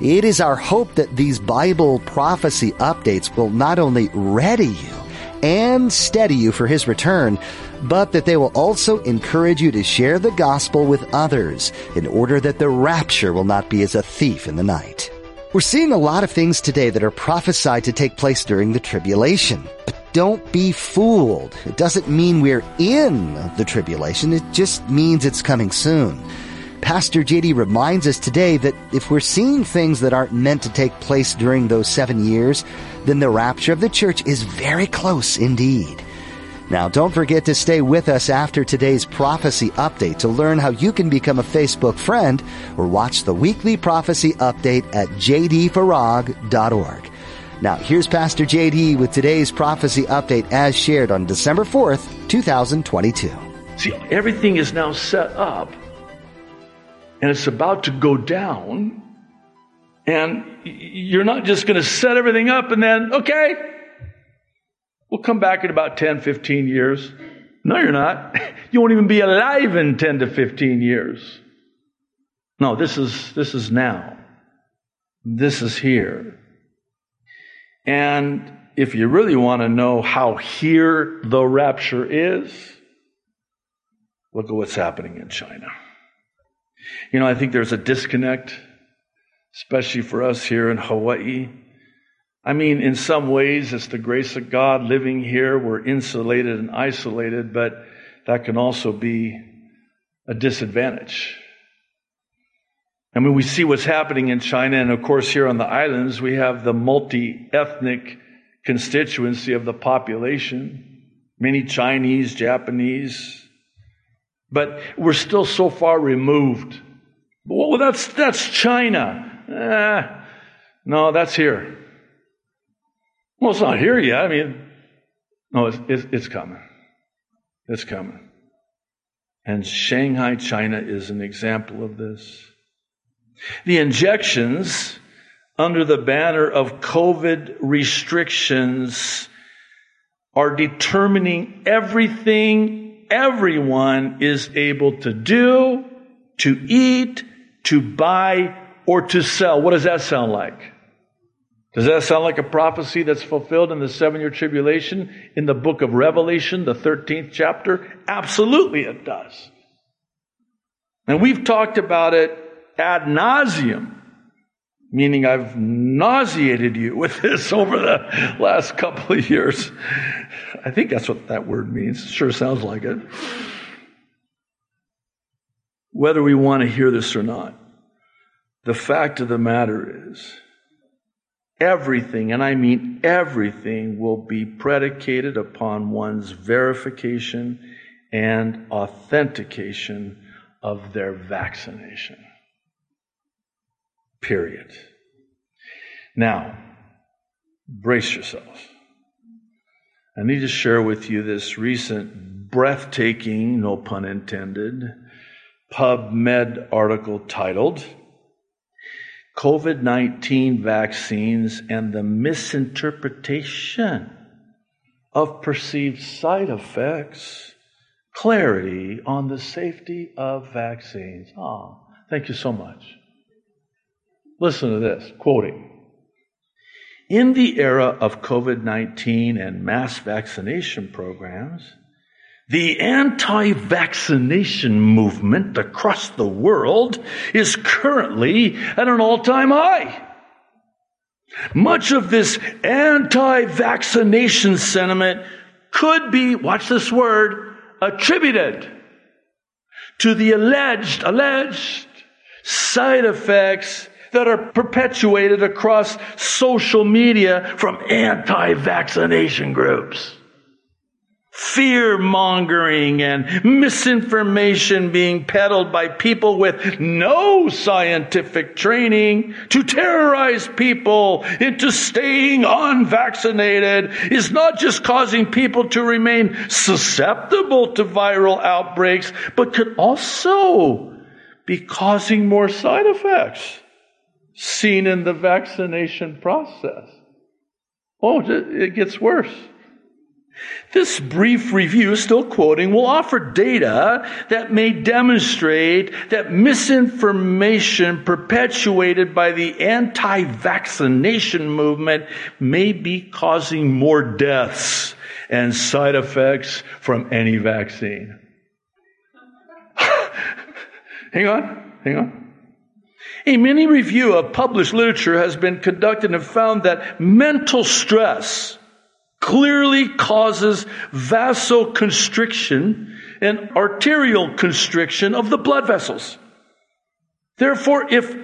It is our hope that these Bible prophecy updates will not only ready you and steady you for His return, but that they will also encourage you to share the gospel with others in order that the rapture will not be as a thief in the night. We're seeing a lot of things today that are prophesied to take place during the tribulation. But don't be fooled. It doesn't mean we're in the tribulation. It just means it's coming soon. Pastor JD reminds us today that if we're seeing things that aren't meant to take place during those seven years, then the rapture of the church is very close indeed. Now, don't forget to stay with us after today's prophecy update to learn how you can become a Facebook friend or watch the weekly prophecy update at jdfarag.org. Now, here's Pastor JD with today's prophecy update as shared on December 4th, 2022. See, everything is now set up and it's about to go down. And you're not just going to set everything up and then, okay, we'll come back in about 10, 15 years. No, you're not. You won't even be alive in 10 to 15 years. No, this is, this is now. This is here. And if you really want to know how here the rapture is, look at what's happening in China. You know, I think there's a disconnect, especially for us here in Hawaii. I mean, in some ways, it's the grace of God living here. We're insulated and isolated, but that can also be a disadvantage. I mean, we see what's happening in China, and of course, here on the islands, we have the multi ethnic constituency of the population many Chinese, Japanese, but we're still so far removed. Well, that's, that's China. Eh, no, that's here. Well, it's not here yet. I mean, no, it's, it's, it's coming. It's coming. And Shanghai, China is an example of this. The injections under the banner of COVID restrictions are determining everything everyone is able to do, to eat, to buy, or to sell. What does that sound like? Does that sound like a prophecy that's fulfilled in the seven year tribulation in the book of Revelation, the 13th chapter? Absolutely it does. And we've talked about it ad nauseum, meaning I've nauseated you with this over the last couple of years. I think that's what that word means. It Sure sounds like it. Whether we want to hear this or not, the fact of the matter is, everything, and I mean everything, will be predicated upon one's verification and authentication of their vaccination. Period. Now, brace yourselves. I need to share with you this recent breathtaking, no pun intended, PubMed article titled COVID 19 Vaccines and the Misinterpretation of Perceived Side Effects. Clarity on the safety of vaccines. Oh, thank you so much. Listen to this quoting. In the era of COVID 19 and mass vaccination programs, the anti vaccination movement across the world is currently at an all time high. Much of this anti vaccination sentiment could be, watch this word, attributed to the alleged, alleged side effects that are perpetuated across social media from anti vaccination groups. fear mongering and misinformation being peddled by people with no scientific training to terrorize people into staying unvaccinated is not just causing people to remain susceptible to viral outbreaks, but could also be causing more side effects seen in the vaccination process. Oh, it gets worse. This brief review, still quoting, will offer data that may demonstrate that misinformation perpetuated by the anti-vaccination movement may be causing more deaths and side effects from any vaccine. hang on, hang on. A mini review of published literature has been conducted and found that mental stress clearly causes vasoconstriction and arterial constriction of the blood vessels. Therefore, if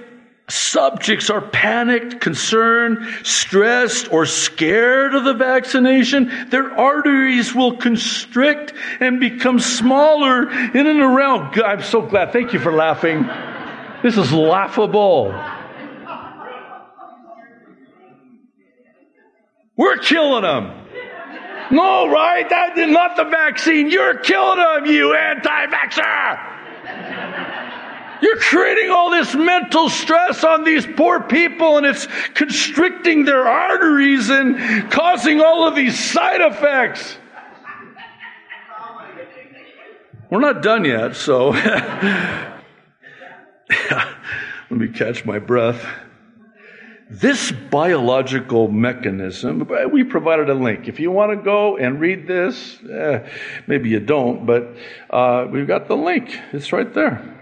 subjects are panicked, concerned, stressed, or scared of the vaccination, their arteries will constrict and become smaller in and around. I'm so glad. Thank you for laughing. This is laughable. We're killing them. No, right? That is not the vaccine. You're killing them, you anti-vaxxer. You're creating all this mental stress on these poor people and it's constricting their arteries and causing all of these side effects. We're not done yet, so let me catch my breath. This biological mechanism, we provided a link. If you want to go and read this, eh, maybe you don't, but uh, we've got the link. It's right there.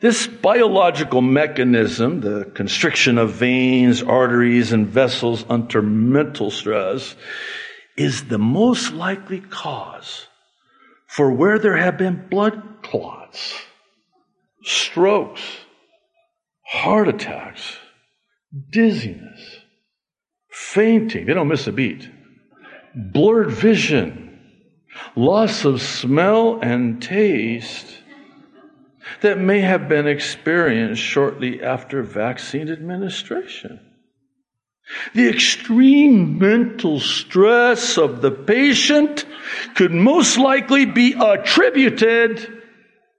This biological mechanism, the constriction of veins, arteries, and vessels under mental stress, is the most likely cause for where there have been blood clots, strokes, heart attacks, dizziness, fainting, they don't miss a beat, blurred vision, loss of smell and taste that may have been experienced shortly after vaccine administration. The extreme mental stress of the patient could most likely be attributed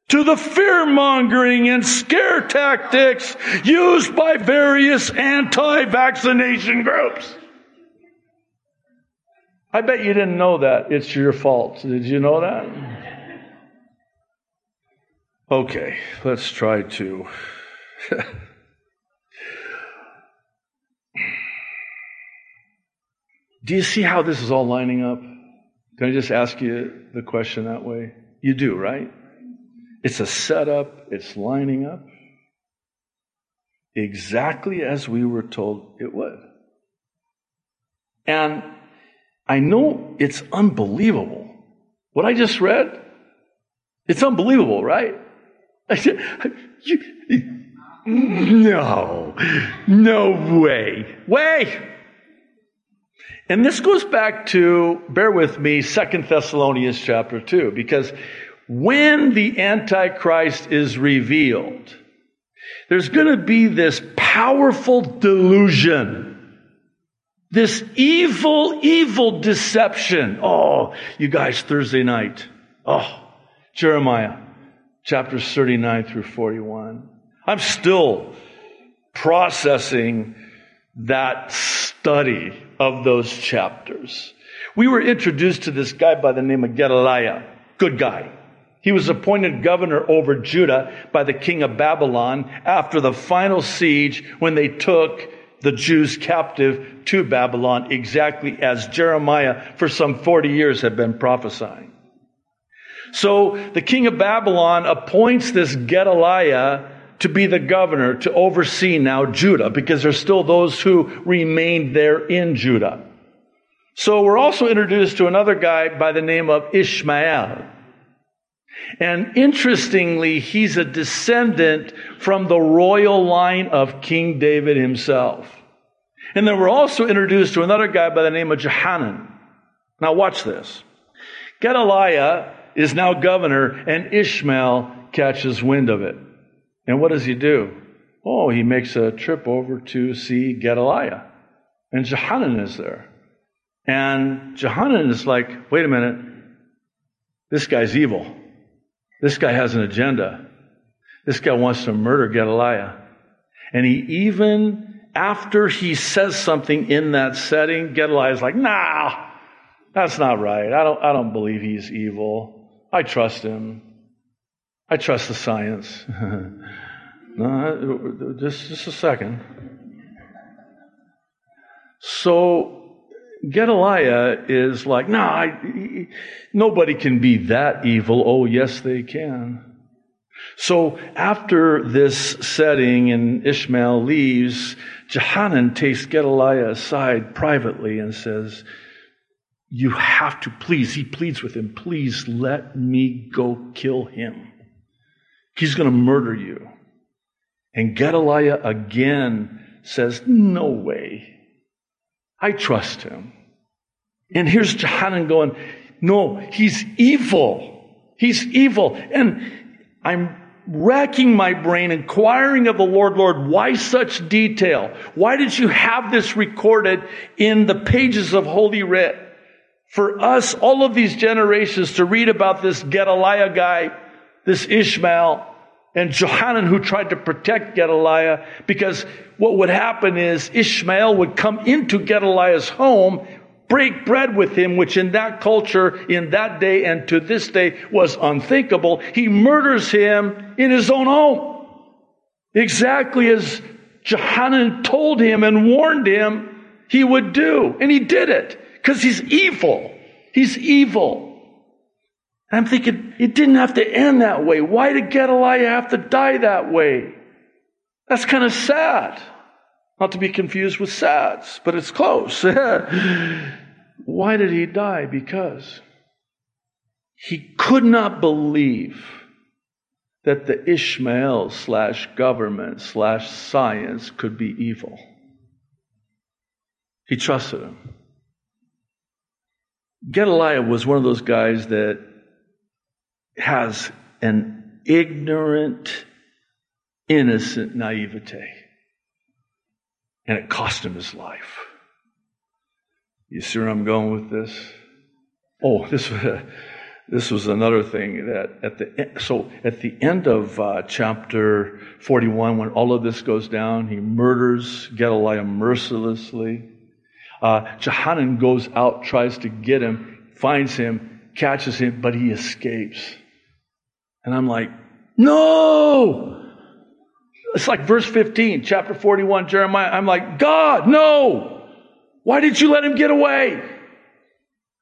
to the fear mongering and scare tactics used by various anti vaccination groups. I bet you didn't know that. It's your fault. Did you know that? Okay, let's try to. do you see how this is all lining up? Can I just ask you the question that way? You do, right? It's a setup, it's lining up exactly as we were told it would. And I know it's unbelievable. What I just read, it's unbelievable, right? no, no way. Way. And this goes back to, bear with me, Second Thessalonians chapter 2, because when the Antichrist is revealed, there's going to be this powerful delusion. This evil, evil deception. Oh, you guys, Thursday night. Oh, Jeremiah chapters 39 through 41. I'm still processing that study of those chapters. We were introduced to this guy by the name of Gedaliah. Good guy. He was appointed governor over Judah by the king of Babylon after the final siege when they took the Jews captive to Babylon, exactly as Jeremiah for some 40 years had been prophesying. So the king of Babylon appoints this Gedaliah to be the governor to oversee now Judah because there's still those who remained there in Judah. So we're also introduced to another guy by the name of Ishmael. And interestingly, he's a descendant from the royal line of King David himself. And then we're also introduced to another guy by the name of Johanan. Now watch this. Gedaliah is now governor, and Ishmael catches wind of it. And what does he do? Oh, he makes a trip over to see Gedaliah. And Johanan is there. And Johanan is like, wait a minute, this guy's evil. This guy has an agenda. This guy wants to murder Gedaliah. And he even, after he says something in that setting, Gedaliah is like, nah, that's not right. I don't, I don't believe he's evil. I trust him. I trust the science. no, just, just a second. So Gedaliah is like, nah, I, nobody can be that evil. Oh, yes, they can. So after this setting and Ishmael leaves, Johanan takes Gedaliah aside privately and says, you have to please, he pleads with him, please let me go kill him. He's going to murder you. And Gedaliah again says, no way. I trust him. And here's Johanan going, no, he's evil. He's evil. And I'm racking my brain, inquiring of the Lord, Lord, why such detail? Why did you have this recorded in the pages of Holy Writ? For us, all of these generations to read about this Gedaliah guy, this Ishmael, and Johanan who tried to protect Gedaliah, because what would happen is Ishmael would come into Gedaliah's home, break bread with him, which in that culture, in that day, and to this day was unthinkable. He murders him in his own home. Exactly as Johanan told him and warned him he would do. And he did it. Because he's evil. He's evil. I'm thinking, it didn't have to end that way. Why did Gedaliah have to die that way? That's kind of sad. Not to be confused with SADS, but it's close. Why did he die? Because he could not believe that the Ishmael slash government slash science could be evil. He trusted him. Gedaliah was one of those guys that has an ignorant, innocent naivete. And it cost him his life. You see where I'm going with this? Oh, this was, this was another thing that at the so at the end of uh, chapter 41, when all of this goes down, he murders Gedaliah mercilessly. Uh, Johanan goes out, tries to get him, finds him, catches him, but he escapes. And I'm like, no! It's like verse 15, chapter 41, Jeremiah. I'm like, God, no! Why did you let him get away?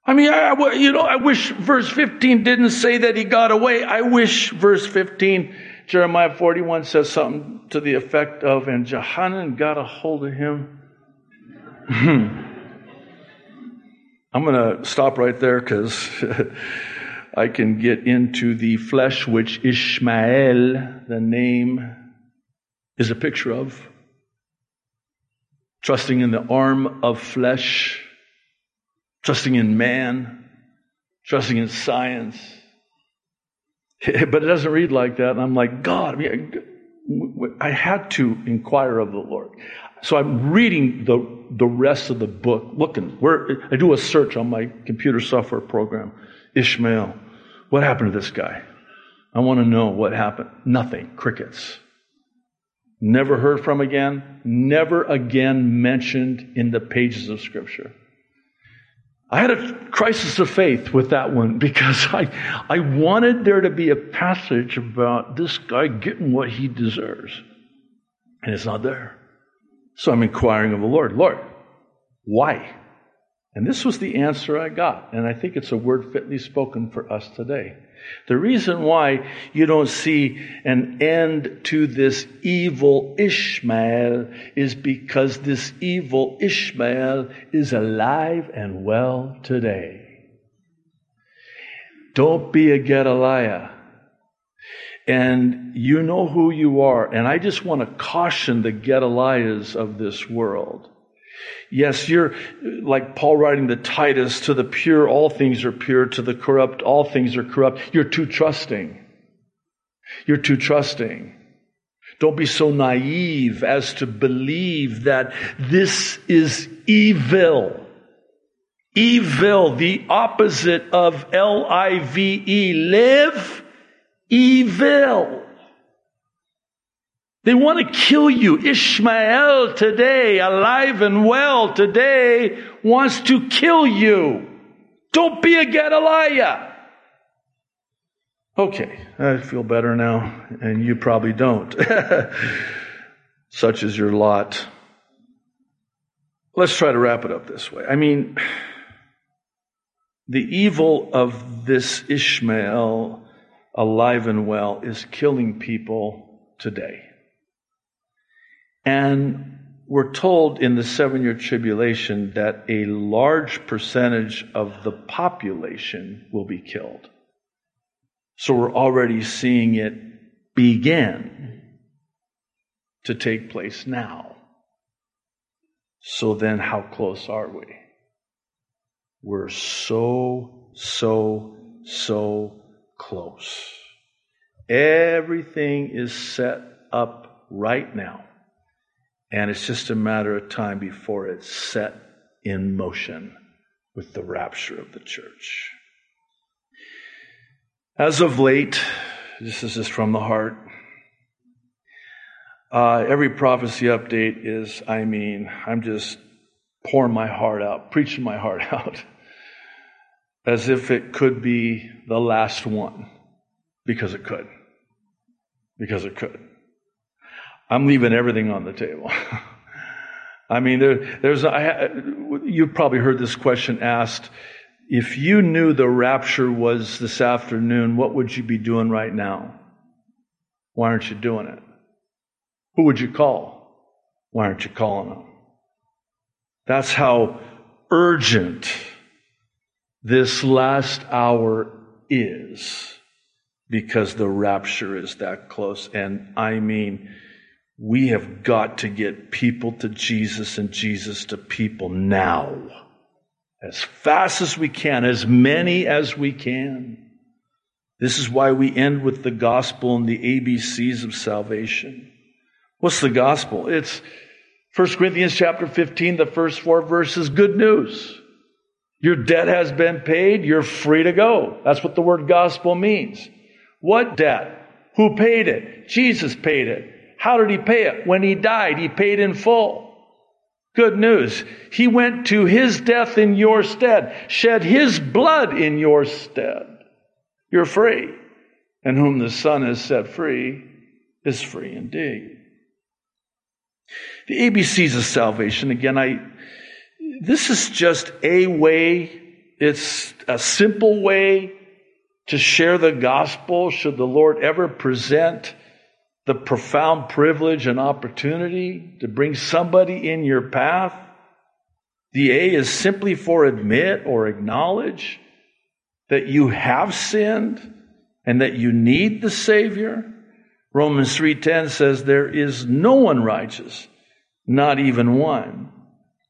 I mean, I, I, you know, I wish verse 15 didn't say that he got away. I wish verse 15, Jeremiah 41 says something to the effect of, and Johanan got a hold of him. I'm going to stop right there because I can get into the flesh, which Ishmael, the name, is a picture of. Trusting in the arm of flesh, trusting in man, trusting in science. But it doesn't read like that. And I'm like, God, I had to inquire of the Lord. So I'm reading the the rest of the book, looking. Where I do a search on my computer software program. Ishmael. What happened to this guy? I want to know what happened. Nothing. Crickets. Never heard from again. Never again mentioned in the pages of Scripture. I had a crisis of faith with that one because I, I wanted there to be a passage about this guy getting what he deserves. And it's not there. So I'm inquiring of the Lord, Lord, why? And this was the answer I got. And I think it's a word fitly spoken for us today. The reason why you don't see an end to this evil Ishmael is because this evil Ishmael is alive and well today. Don't be a Gedaliah and you know who you are. And I just want to caution the Gedaliahs of this world. Yes, you're like Paul writing to Titus, to the pure, all things are pure, to the corrupt, all things are corrupt. You're too trusting. You're too trusting. Don't be so naive as to believe that this is evil. Evil, the opposite of L I V E, live evil. They want to kill you. Ishmael today, alive and well today, wants to kill you. Don't be a Gedaliah. Okay, I feel better now, and you probably don't. Such is your lot. Let's try to wrap it up this way. I mean, the evil of this Ishmael, alive and well, is killing people today. And we're told in the seven year tribulation that a large percentage of the population will be killed. So we're already seeing it begin to take place now. So then, how close are we? We're so, so, so close. Everything is set up right now and it's just a matter of time before it's set in motion with the rapture of the church. As of late, this is just from the heart. Uh, every prophecy update is, I mean, I'm just pouring my heart out, preaching my heart out, as if it could be the last one, because it could. Because it could. I'm leaving everything on the table. I mean, there, there's, I, you've probably heard this question asked. If you knew the rapture was this afternoon, what would you be doing right now? Why aren't you doing it? Who would you call? Why aren't you calling them? That's how urgent this last hour is because the rapture is that close. And I mean, we have got to get people to Jesus and Jesus to people now. As fast as we can, as many as we can. This is why we end with the gospel and the ABCs of salvation. What's the gospel? It's 1 Corinthians chapter 15, the first four verses, good news. Your debt has been paid, you're free to go. That's what the word gospel means. What debt? Who paid it? Jesus paid it. How did he pay it? When he died, he paid in full. Good news. He went to his death in your stead, shed his blood in your stead. You're free. And whom the Son has set free is free indeed. The ABCs of salvation, again, I, this is just a way, it's a simple way to share the gospel should the Lord ever present the profound privilege and opportunity to bring somebody in your path. The A is simply for admit or acknowledge that you have sinned and that you need the Savior. Romans 3:10 says there is no one righteous, not even one.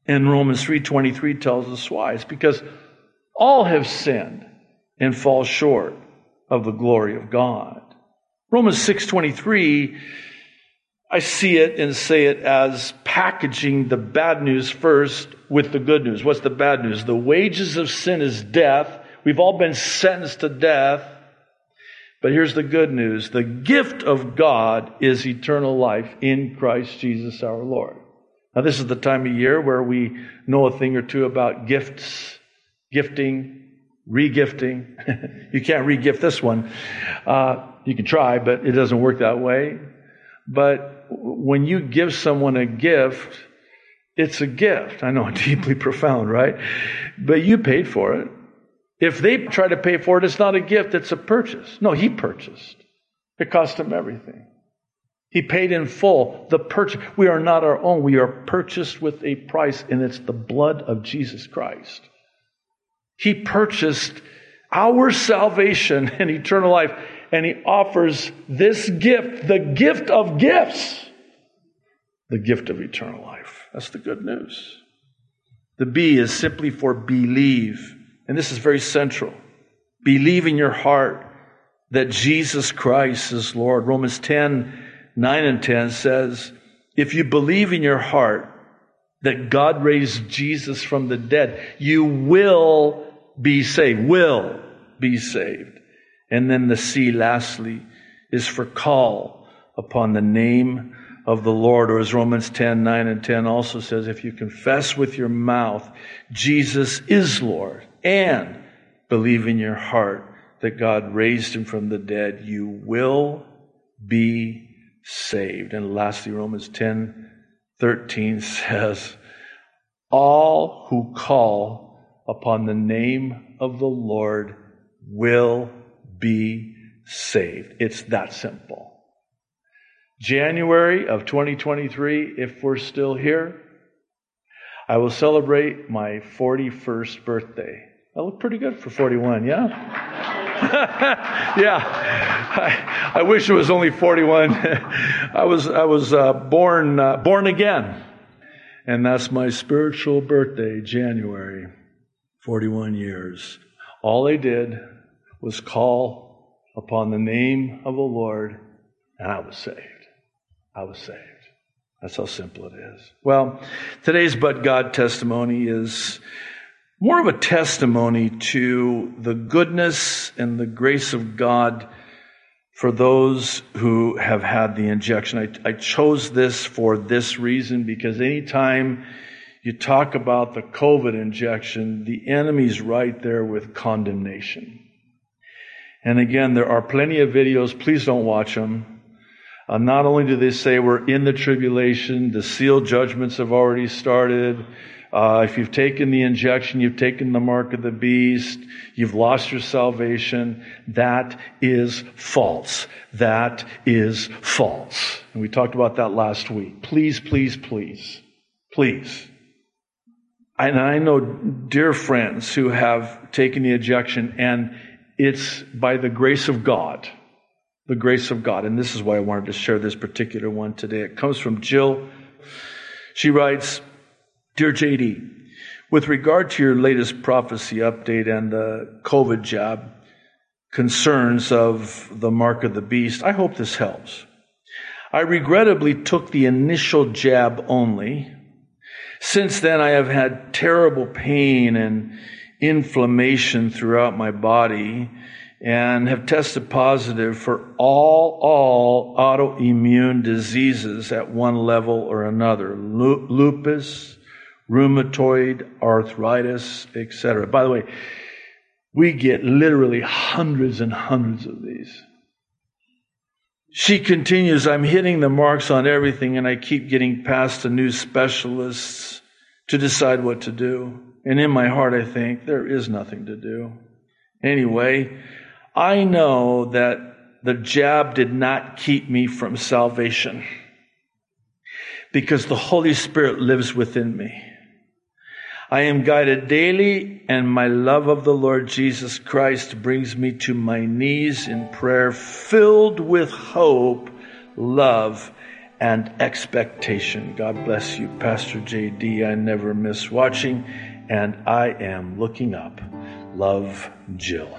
And Romans 3:23 tells us why. It's because all have sinned and fall short of the glory of God. Romans 6:23 I see it and say it as packaging the bad news first with the good news. What's the bad news? The wages of sin is death. We've all been sentenced to death. But here's the good news. The gift of God is eternal life in Christ Jesus our Lord. Now this is the time of year where we know a thing or two about gifts, gifting, regifting. you can't regift this one. Uh, you can try, but it doesn't work that way. But when you give someone a gift, it's a gift. I know, deeply profound, right? But you paid for it. If they try to pay for it, it's not a gift, it's a purchase. No, he purchased. It cost him everything. He paid in full the purchase. We are not our own. We are purchased with a price, and it's the blood of Jesus Christ. He purchased our salvation and eternal life and he offers this gift, the gift of gifts, the gift of eternal life. That's the good news. The B is simply for believe. And this is very central. Believe in your heart that Jesus Christ is Lord. Romans 10, 9 and 10 says, if you believe in your heart that God raised Jesus from the dead, you will be saved. Will be saved. And then the C, lastly, is for call upon the name of the Lord, or as Romans 10, 9 and 10 also says, if you confess with your mouth Jesus is Lord and believe in your heart that God raised him from the dead, you will be saved. And lastly, Romans 10, 13 says, all who call upon the name of the Lord will be saved. It's that simple. January of 2023, if we're still here, I will celebrate my 41st birthday. I look pretty good for 41, yeah? yeah. I, I, wish it was only 41. I was, I was uh, born, uh, born again. And that's my spiritual birthday, January. 41 years. All they did was call upon the name of the Lord, and I was saved. I was saved. That's how simple it is. Well, today's But God testimony is more of a testimony to the goodness and the grace of God for those who have had the injection. I, I chose this for this reason because anytime you talk about the COVID injection, the enemy's right there with condemnation. And again, there are plenty of videos. Please don't watch them. Uh, not only do they say we're in the tribulation, the sealed judgments have already started. Uh, if you've taken the injection, you've taken the mark of the beast, you've lost your salvation. That is false. That is false. And we talked about that last week. Please, please, please, please. And I know dear friends who have taken the injection, and it's by the grace of God the grace of God. And this is why I wanted to share this particular one today. It comes from Jill. She writes, Dear JD, with regard to your latest prophecy update and the COVID jab concerns of the mark of the beast, I hope this helps. I regrettably took the initial jab only. Since then, I have had terrible pain and inflammation throughout my body and have tested positive for all, all autoimmune diseases at one level or another. Lupus, rheumatoid arthritis, etc. By the way, we get literally hundreds and hundreds of these. She continues, I'm hitting the marks on everything and I keep getting past the new specialists to decide what to do. And in my heart, I think there is nothing to do. Anyway, I know that the jab did not keep me from salvation because the Holy Spirit lives within me. I am guided daily, and my love of the Lord Jesus Christ brings me to my knees in prayer, filled with hope, love, and expectation. God bless you, Pastor JD. I never miss watching, and I am looking up. Love, Jill.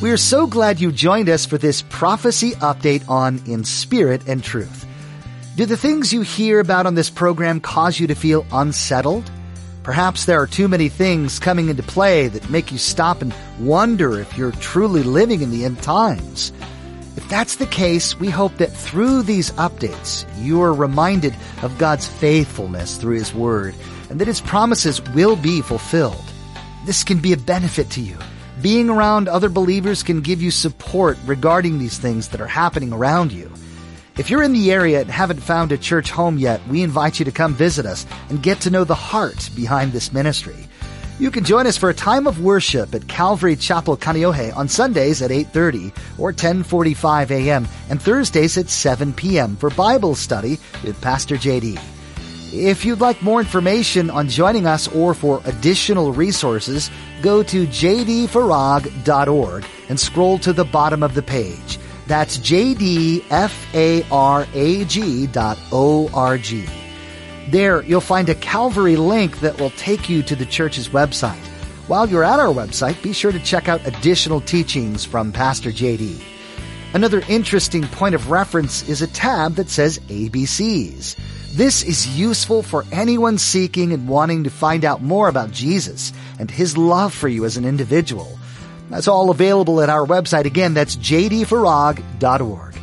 We are so glad you joined us for this prophecy update on In Spirit and Truth. Do the things you hear about on this program cause you to feel unsettled? Perhaps there are too many things coming into play that make you stop and wonder if you're truly living in the end times. If that's the case, we hope that through these updates, you are reminded of God's faithfulness through His Word and that His promises will be fulfilled. This can be a benefit to you being around other believers can give you support regarding these things that are happening around you. If you're in the area and haven't found a church home yet, we invite you to come visit us and get to know the heart behind this ministry. You can join us for a time of worship at Calvary Chapel Kaneohe on Sundays at 8:30 or 10:45 a.m. and Thursdays at 7 p.m. for Bible study with Pastor JD. If you'd like more information on joining us or for additional resources, go to jdfarag.org and scroll to the bottom of the page. That's jdfarag.org. There, you'll find a Calvary link that will take you to the church's website. While you're at our website, be sure to check out additional teachings from Pastor JD. Another interesting point of reference is a tab that says ABCs. This is useful for anyone seeking and wanting to find out more about Jesus and his love for you as an individual. That's all available at our website. Again, that's jdfarag.org.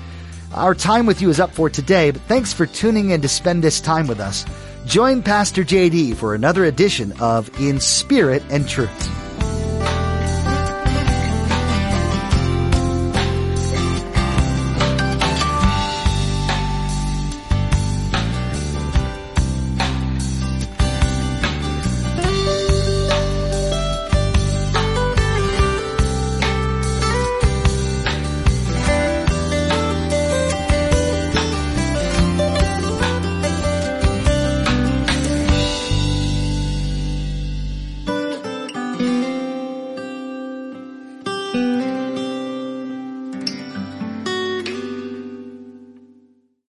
Our time with you is up for today, but thanks for tuning in to spend this time with us. Join Pastor JD for another edition of In Spirit and Truth.